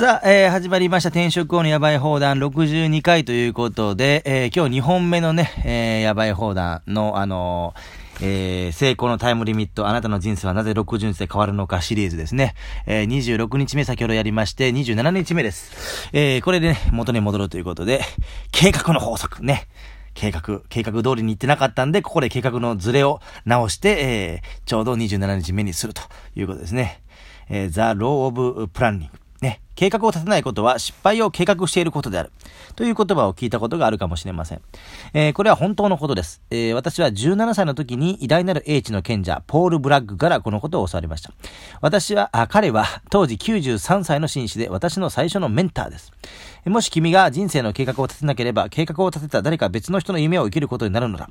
さあ、えー、始まりました転職後のやばい放談62回ということで、えー、今日2本目のね、えー、やばい放談の、あのー、えー、成功のタイムリミット、あなたの人生はなぜ60日で変わるのかシリーズですね。えー、26日目先ほどやりまして、27日目です。えー、これでね、元に戻るということで、計画の法則ね。計画、計画通りに行ってなかったんで、ここで計画のズレを直して、えー、ちょうど27日目にするということですね。えー、The Law of Planning。ね。計画を立てないことは失敗を計画していることである。という言葉を聞いたことがあるかもしれません。えー、これは本当のことです。えー、私は17歳の時に偉大なる英知の賢者、ポール・ブラッグからこのことを教わりました。私は、あ彼は当時93歳の紳士で私の最初のメンターです。もし君が人生の計画を立てなければ、計画を立てた誰か別の人の夢を生きることになるのだ。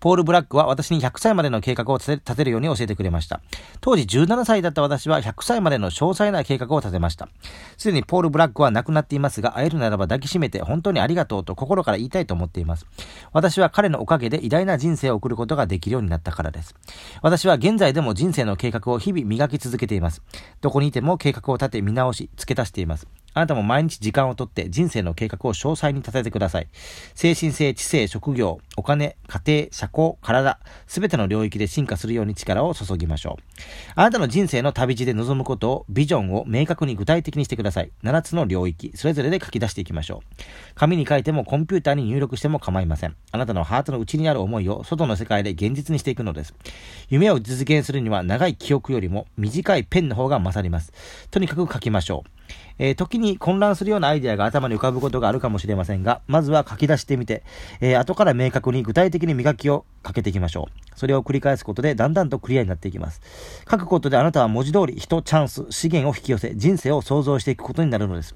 ポール・ブラックは私に100歳までの計画を立てるように教えてくれました。当時17歳だった私は100歳までの詳細な計画を立てました。すでにポール・ブラックは亡くなっていますが、会えるならば抱きしめて本当にありがとうと心から言いたいと思っています。私は彼のおかげで偉大な人生を送ることができるようになったからです。私は現在でも人生の計画を日々磨き続けています。どこにいても計画を立て見直し、付け足しています。あなたも毎日時間をとって人生の計画を詳細に立ててください。精神性、知性、職業、お金、家庭、社交、体、すべての領域で進化するように力を注ぎましょう。あなたの人生の旅路で望むことを、ビジョンを明確に具体的にしてください。7つの領域、それぞれで書き出していきましょう。紙に書いてもコンピューターに入力しても構いません。あなたのハートの内にある思いを外の世界で現実にしていくのです。夢を実現するには長い記憶よりも短いペンの方が勝ります。とにかく書きましょう。えー、時に混乱するようなアイデアが頭に浮かぶことがあるかもしれませんが、まずは書き出してみて、えー、後から明確に具体的に磨きをかけていきましょう。それを繰り返すことでだんだんとクリアになっていきます。書くことであなたは文字通り人、チャンス、資源を引き寄せ、人生を創造していくことになるのです。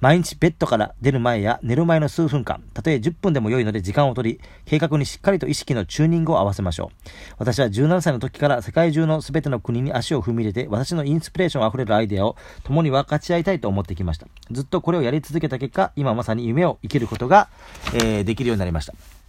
毎日ベッドから出る前や寝る前の数分間、たとえ10分でも良いので時間を取り、計画にしっかりと意識のチューニングを合わせましょう。私は17歳の時から世界中の全ての国に足を踏み入れて、私のインスピレーションあふれるアイデアを共に分かち合いたいと思ってきました。ずっとこれをやり続けた結果、今まさに夢を生きることが、えー、できるようになりました。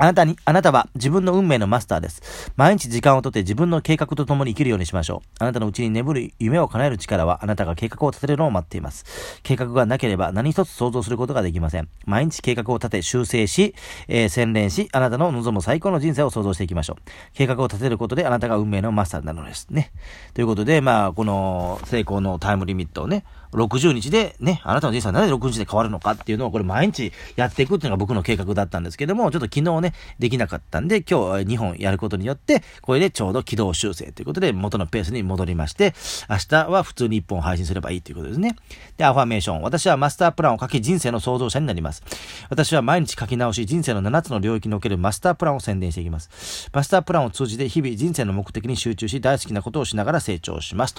あなたに、あなたは自分の運命のマスターです。毎日時間をとって自分の計画と共に生きるようにしましょう。あなたのうちに眠る夢を叶える力はあなたが計画を立てるのを待っています。計画がなければ何一つ想像することができません。毎日計画を立て修正し、えー、洗練し、あなたの望む最高の人生を想像していきましょう。計画を立てることであなたが運命のマスターになるのですね。ということで、まあ、この成功のタイムリミットをね、60日でね、あなたの人生はなぜ60日で変わるのかっていうのをこれ毎日やっていくっていうのが僕の計画だったんですけども、ちょっと昨日ね、できなかったんで、今日2本やることによって、これでちょうど軌道修正ということで元のペースに戻りまして、明日は普通に1本配信すればいいということですね。で、アファメーション。私はマスタープランを書き人生の創造者になります。私は毎日書き直し人生の7つの領域におけるマスタープランを宣伝していきます。マスタープランを通じて日々人生の目的に集中し大好きなことをしながら成長します。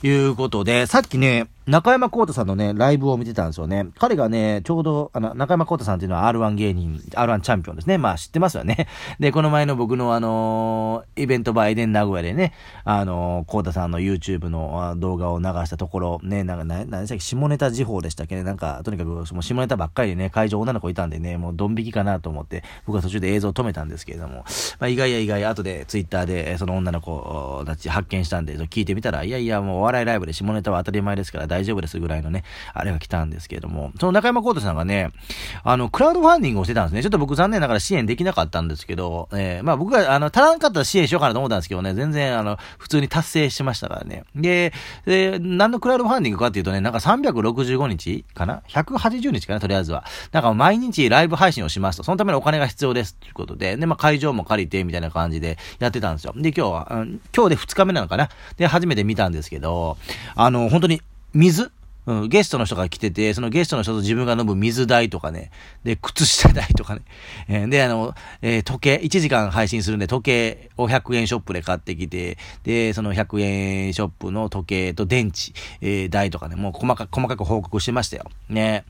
ということで、さっきね、中中山幸太さんのね、ライブを見てたんですよね。彼がね、ちょうど、あの、中山幸太さんっていうのは R1 芸人、R1 チャンピオンですね。まあ知ってますよね。で、この前の僕のあのー、イベントバイデン名古屋でね、あのー、幸太さんの YouTube の動画を流したところ、ね、なんか、な、何でしたっけ、下ネタ時報でしたっけね。なんか、とにかく、もう下ネタばっかりでね、会場女の子いたんでね、もうドン引きかなと思って、僕は途中で映像を止めたんですけれども、まあ意外や意外、後で Twitter で、その女の子たち発見したんで、聞いてみたら、いやいや、もうお笑いライブで下ネタは当たり前ですから大丈夫ですぐらいのね、あれが来たんですけれども、その中山幸太さんがね、あの、クラウドファンディングをしてたんですね。ちょっと僕残念ながら支援できなかったんですけど、えー、まあ僕が、あの、足らんかったら支援しようかなと思ったんですけどね、全然、あの、普通に達成しましたからね。で、で、何のクラウドファンディングかっていうとね、なんか365日かな ?180 日かな？とりあえずは。なんか毎日ライブ配信をしますと、そのためのお金が必要ですということで、で、まあ会場も借りてみたいな感じでやってたんですよ。で、今日は、うん、今日で2日目なのかな？で、初めて見たんですけど、あの、本当に水？うん、ゲストの人が来てて、そのゲストの人と自分が飲む水代とかね、で、靴下代とかね、えー、で、あの、えー、時計、1時間配信するんで、時計を100円ショップで買ってきて、で、その100円ショップの時計と電池、えー、代とかね、もう細かく、細かく報告してましたよ。ね。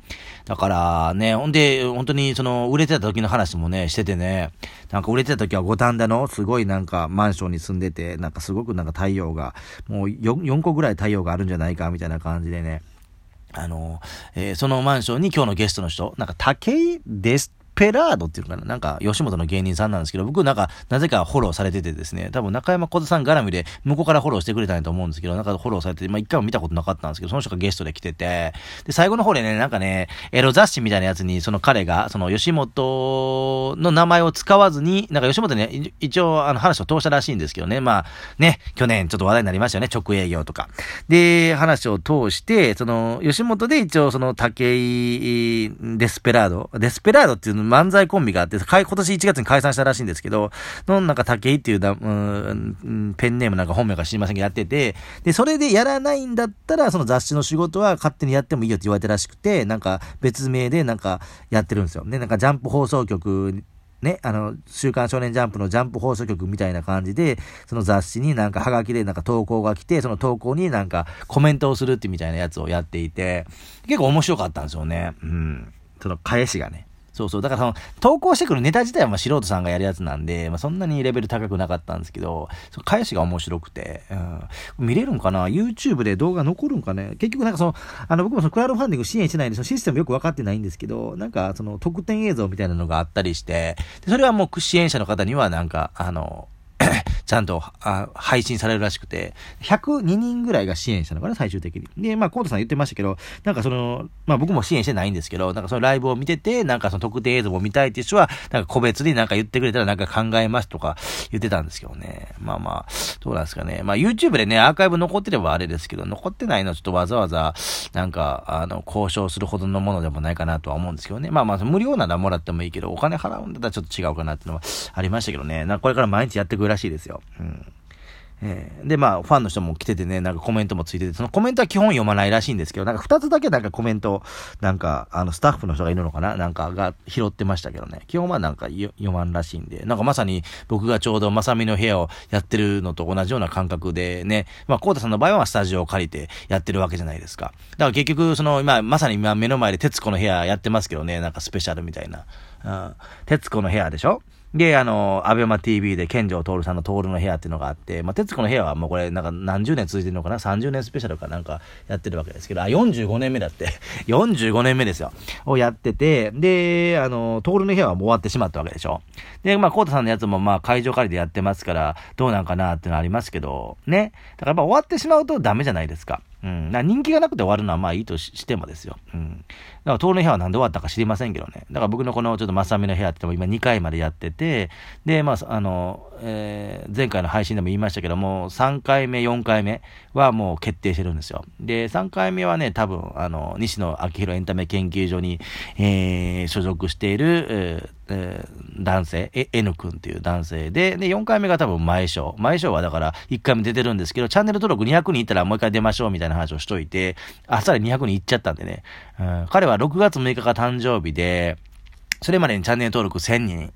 だからね、ほんで、本当にその、売れてた時の話もね、しててね、なんか売れてた時は五反田のすごいなんかマンションに住んでて、なんかすごくなんか太陽が、もう 4, 4個ぐらい太陽があるんじゃないか、みたいな感じでね、あの、えー、そのマンションに今日のゲストの人、なんか、武井ですペラードっていうのかな？なんか、吉本の芸人さんなんですけど、僕なんか、なぜかフォローされててですね、多分中山小田さん絡みで、向こうからフォローしてくれたんやと思うんですけど、なんかフォローされてて、まあ一回も見たことなかったんですけど、その人がゲストで来てて、で、最後の方でね、なんかね、エロ雑誌みたいなやつに、その彼が、その吉本の名前を使わずに、なんか吉本ね、一応、あの話を通したらしいんですけどね、まあ、ね、去年ちょっと話題になりましたよね、直営業とか。で、話を通して、その、吉本で一応その、竹井デスペラード、デスペラードっていうの漫才コンビがあって、今年1月に解散したらしいんですけど、の、なんか竹井っていうだ、うん、ペンネームなんか本名か知りませんけどやってて、で、それでやらないんだったら、その雑誌の仕事は勝手にやってもいいよって言われてらしくて、なんか別名でなんかやってるんですよ。で、なんかジャンプ放送局ね、あの、週刊少年ジャンプのジャンプ放送局みたいな感じで、その雑誌になんかハガキでなんか投稿が来て、その投稿になんかコメントをするってみたいなやつをやっていて、結構面白かったんですよね。うん。その返しがね。そうそう。だからその、投稿してくるネタ自体はまあ素人さんがやるやつなんで、まあそんなにレベル高くなかったんですけど、その返しが面白くて、うん。見れるんかな ?YouTube で動画残るんかね？結局なんかその、あの僕もそのクラウドファンディング支援してないんで、そのシステムよくわかってないんですけど、なんかその特典映像みたいなのがあったりして、でそれはもう支援者の方にはなんか、あの、ちゃんとあ配信されるらしくて、102人ぐらいが支援したのかな、最終的に。で、まあ、コートさん言ってましたけど、なんかその、まあ僕も支援してないんですけど、なんかそのライブを見てて、なんかその特定映像も見たいっていう人は、なんか個別になんか言ってくれたらなんか考えますとか言ってたんですけどね。まあまあ、どうなんですかね。まあ YouTube でね、アーカイブ残ってればあれですけど、残ってないのはちょっとわざわざ、なんか、あの、交渉するほどのものでもないかなとは思うんですけどね。まあまあ、無料ならもらってもいいけど、お金払うんだったらちょっと違うかなっていうのはありましたけどね。なんかこれから毎日やっていくらしいですよ。うん。えー、で、まあ、ファンの人も来ててね、なんかコメントもついてて、そのコメントは基本読まないらしいんですけど、なんか二つだけなんかコメント、なんか、あの、スタッフの人がいるのかな？なんかが拾ってましたけどね。基本はなんか読まんらしいんで、なんかまさに僕がちょうどまさみの部屋をやってるのと同じような感覚でね、まあ、コータさんの場合はスタジオを借りてやってるわけじゃないですか。だから結局、その、今、まさに今目の前で徹子の部屋やってますけどね、なんかスペシャルみたいな。うん。徹子の部屋でしょ？で、あの、アベマ TV で、健城徹さんの徹の部屋っていうのがあって、まあ、徹子の部屋はもうこれ、なんか何十年続いてるのかな ?30 年スペシャルかなんかやってるわけですけど、あ、45年目だって。45年目ですよ。をやってて、で、あの、徹の部屋はもう終わってしまったわけでしょ。で、まあ、コータさんのやつもまあ、会場借りでやってますから、どうなんかなっていうのありますけど、ね。だからやっぱ終わってしまうとダメじゃないですか。うん。人気がなくて終わるのはまあいいとしてもですよ。うん。だから、徹の部屋は何で終わったか知りませんけどね。だから僕のこのちょっとまさみの部屋ってっても今2回までやってて、で、まあ、あの、えー、前回の配信でも言いましたけども、3回目、4回目はもう決定してるんですよ。で、3回目はね、多分、あの、西野昭弘エンタメ研究所に、えー、所属している、えーえー、男性、え、N 君っていう男性で、で、4回目が多分前章。前章はだから1回目出てるんですけど、チャンネル登録200人いったらもう1回出ましょうみたいな話をしといて、あっさり200人いっちゃったんでね。うん、彼は6月6日が誕生日で、それまでにチャンネル登録1000人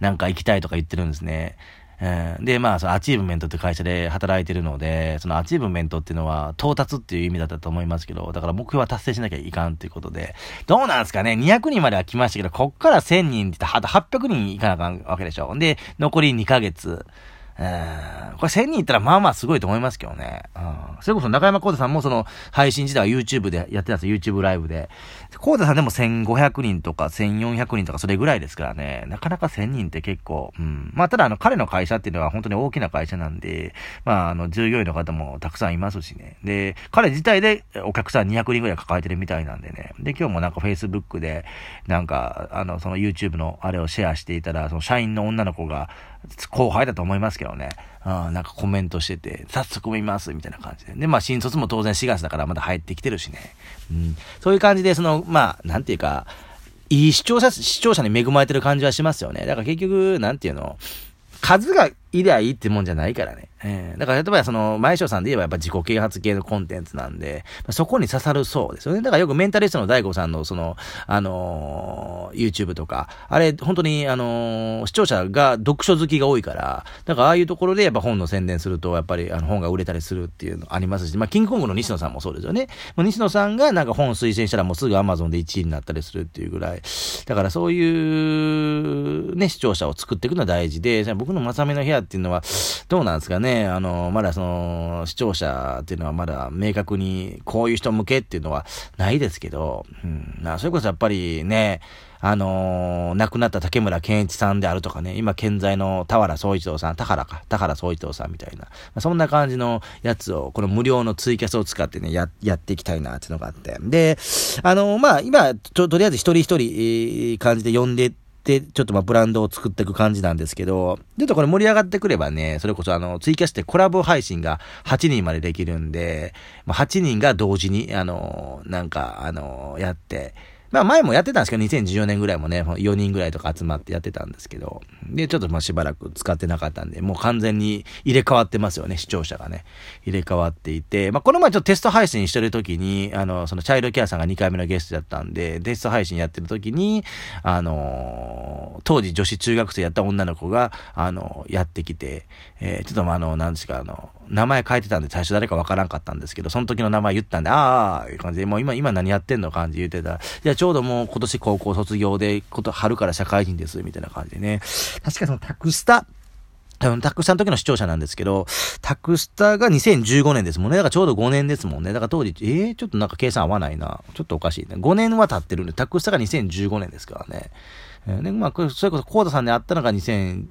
なんか行きたいとか言ってるんですね。えー、で、まあ、そのアチーブメントって会社で働いてるので、そのアチーブメントっていうのは到達っていう意味だったと思いますけど、だから目標は達成しなきゃいかんっていうことで、どうなんですかね ?200 人までは来ましたけど、こっから1000人って言ったら800人いかなあかんわけでしょ。で、残り2ヶ月。えー、これ1000人いったらまあまあすごいと思いますけどね。うん。それこそ中山幸太さんもその配信自体は YouTube でやってたんですよ。YouTube ライブで。幸太さんでも1500人とか1400人とかそれぐらいですからね。なかなか1000人って結構、うん。まあただあの彼の会社っていうのは本当に大きな会社なんで、まああの従業員の方もたくさんいますしね。で、彼自体でお客さん200人ぐらい抱えてるみたいなんでね。で、今日もなんか Facebook で、なんかあのその YouTube のあれをシェアしていたら、その社員の女の子が、後輩だと思いますけどね。うん、なんかコメントしてて、早速見ます、みたいな感じで。で、まあ新卒も当然4月だからまだ入ってきてるしね。うん。そういう感じで、その、まあ、なんていうか、いい視聴者、視聴者に恵まれてる感じはしますよね。だから結局、なんていうの、数がいりゃいいってもんじゃないからね。えー、だから例えばその、前翔さんで言えばやっぱ自己啓発系のコンテンツなんで、そこに刺さるそうですよね。だからよくメンタリストの大悟さんのその、あのー、YouTube とか、あれ本当にあのー、視聴者が読書好きが多いから、だからああいうところでやっぱ本の宣伝すると、やっぱりあの本が売れたりするっていうのありますし、まあキングコングの西野さんもそうですよね。もう西野さんがなんか本推薦したらもうすぐ Amazon で1位になったりするっていうぐらい、だからそういうね、視聴者を作っていくのは大事で、僕のまさみの部屋っていうのは、どうなんですかね。あの、まだその、視聴者っていうのはまだ明確にこういう人向けっていうのはないですけど、うん、それこそやっぱりね、あのー、亡くなった竹村健一さんであるとかね、今健在の田原総一郎さん、田原か、田原総一郎さんみたいな、まあ、そんな感じのやつを、この無料のツイキャスを使ってね、や、やっていきたいなっていうのがあって。で、あのー、まあ、今、と、とりあえず一人一人、えー、感じで呼んで、で、ちょっとまあブランドを作っていく感じなんですけど、ちょっとこれ盛り上がってくればね、それこそあの、ツイキャスってコラボ配信が8人までできるんで、まあ、8人が同時に、あの、なんか、あの、やって、まあ前もやってたんですけど、2014年ぐらいもね、4人ぐらいとか集まってやってたんですけど、で、ちょっとまあしばらく使ってなかったんで、もう完全に入れ替わってますよね、視聴者がね。入れ替わっていて、まあこの前ちょっとテスト配信してる時に、あの、そのチャイルドケアさんが2回目のゲストだったんで、テスト配信やってる時に、あの、当時女子中学生やった女の子が、あの、やってきて、えー、ちょっとまああの、なんですか、あの、名前変えてたんで最初誰かわからんかったんですけど、その時の名前言ったんで、ああ、いう感じで、もう今、今何やってんの感じ言ってたら、いや、ちょうどもう今年高校卒業で、こと春から社会人です、みたいな感じでね。確かそのタクスタ、多分タクスタの時の視聴者なんですけど、タクスタが2015年ですもんね。だからちょうど5年ですもんね。だから当時、えー、ちょっとなんか計算合わないな。ちょっとおかしいね。5年は経ってるんで、タクスタが2015年ですからね。えー、で、まあ、それこそ、コーダさんであったのが2000、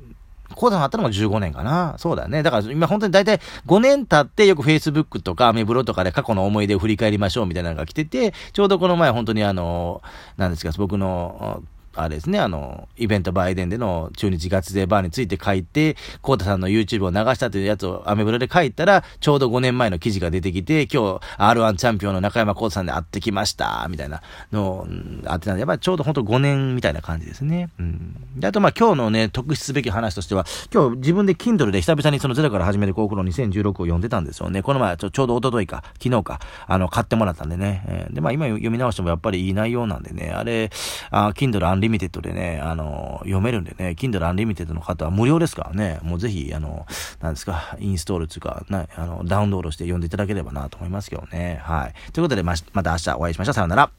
講座があったのが15年かな。そうだね。だから今本当に大体5年経ってよく Facebook とかアメブロとかで過去の思い出を振り返りましょうみたいなのが来てて、ちょうどこの前本当にあの、なんですか、僕のあれですね、あの、イベントバイデンでの中日ガチ勢バーについて書いて、コータさんの YouTube を流したというやつをアメブロで書いたら、ちょうど5年前の記事が出てきて、今日 R1 チャンピオンの中山コータさんで会ってきました、みたいなのを、会ってたんで、やっぱりちょうど本当5年みたいな感じですね。うん。で、あとまあ今日のね、特筆すべき話としては、今日自分で Kindle で久々にそのゼロから始める高校の2016を読んでたんですよね。この前ちょ、ちょうど一昨日か、昨日か、あの、買ってもらったんでね。えー、で、まあ今読み直してもやっぱりいい内容なんでね、あれ、あ Kindle リミテッドでね、あの、読めるんでね、Kindle Unlimited の方は無料ですからね、もうぜひ、あの、なんですか、インストールというか、なあの、ダウンロードして読んでいただければなと思いますけどね。はい。ということで、ま、また明日お会いしましょう。さようなら。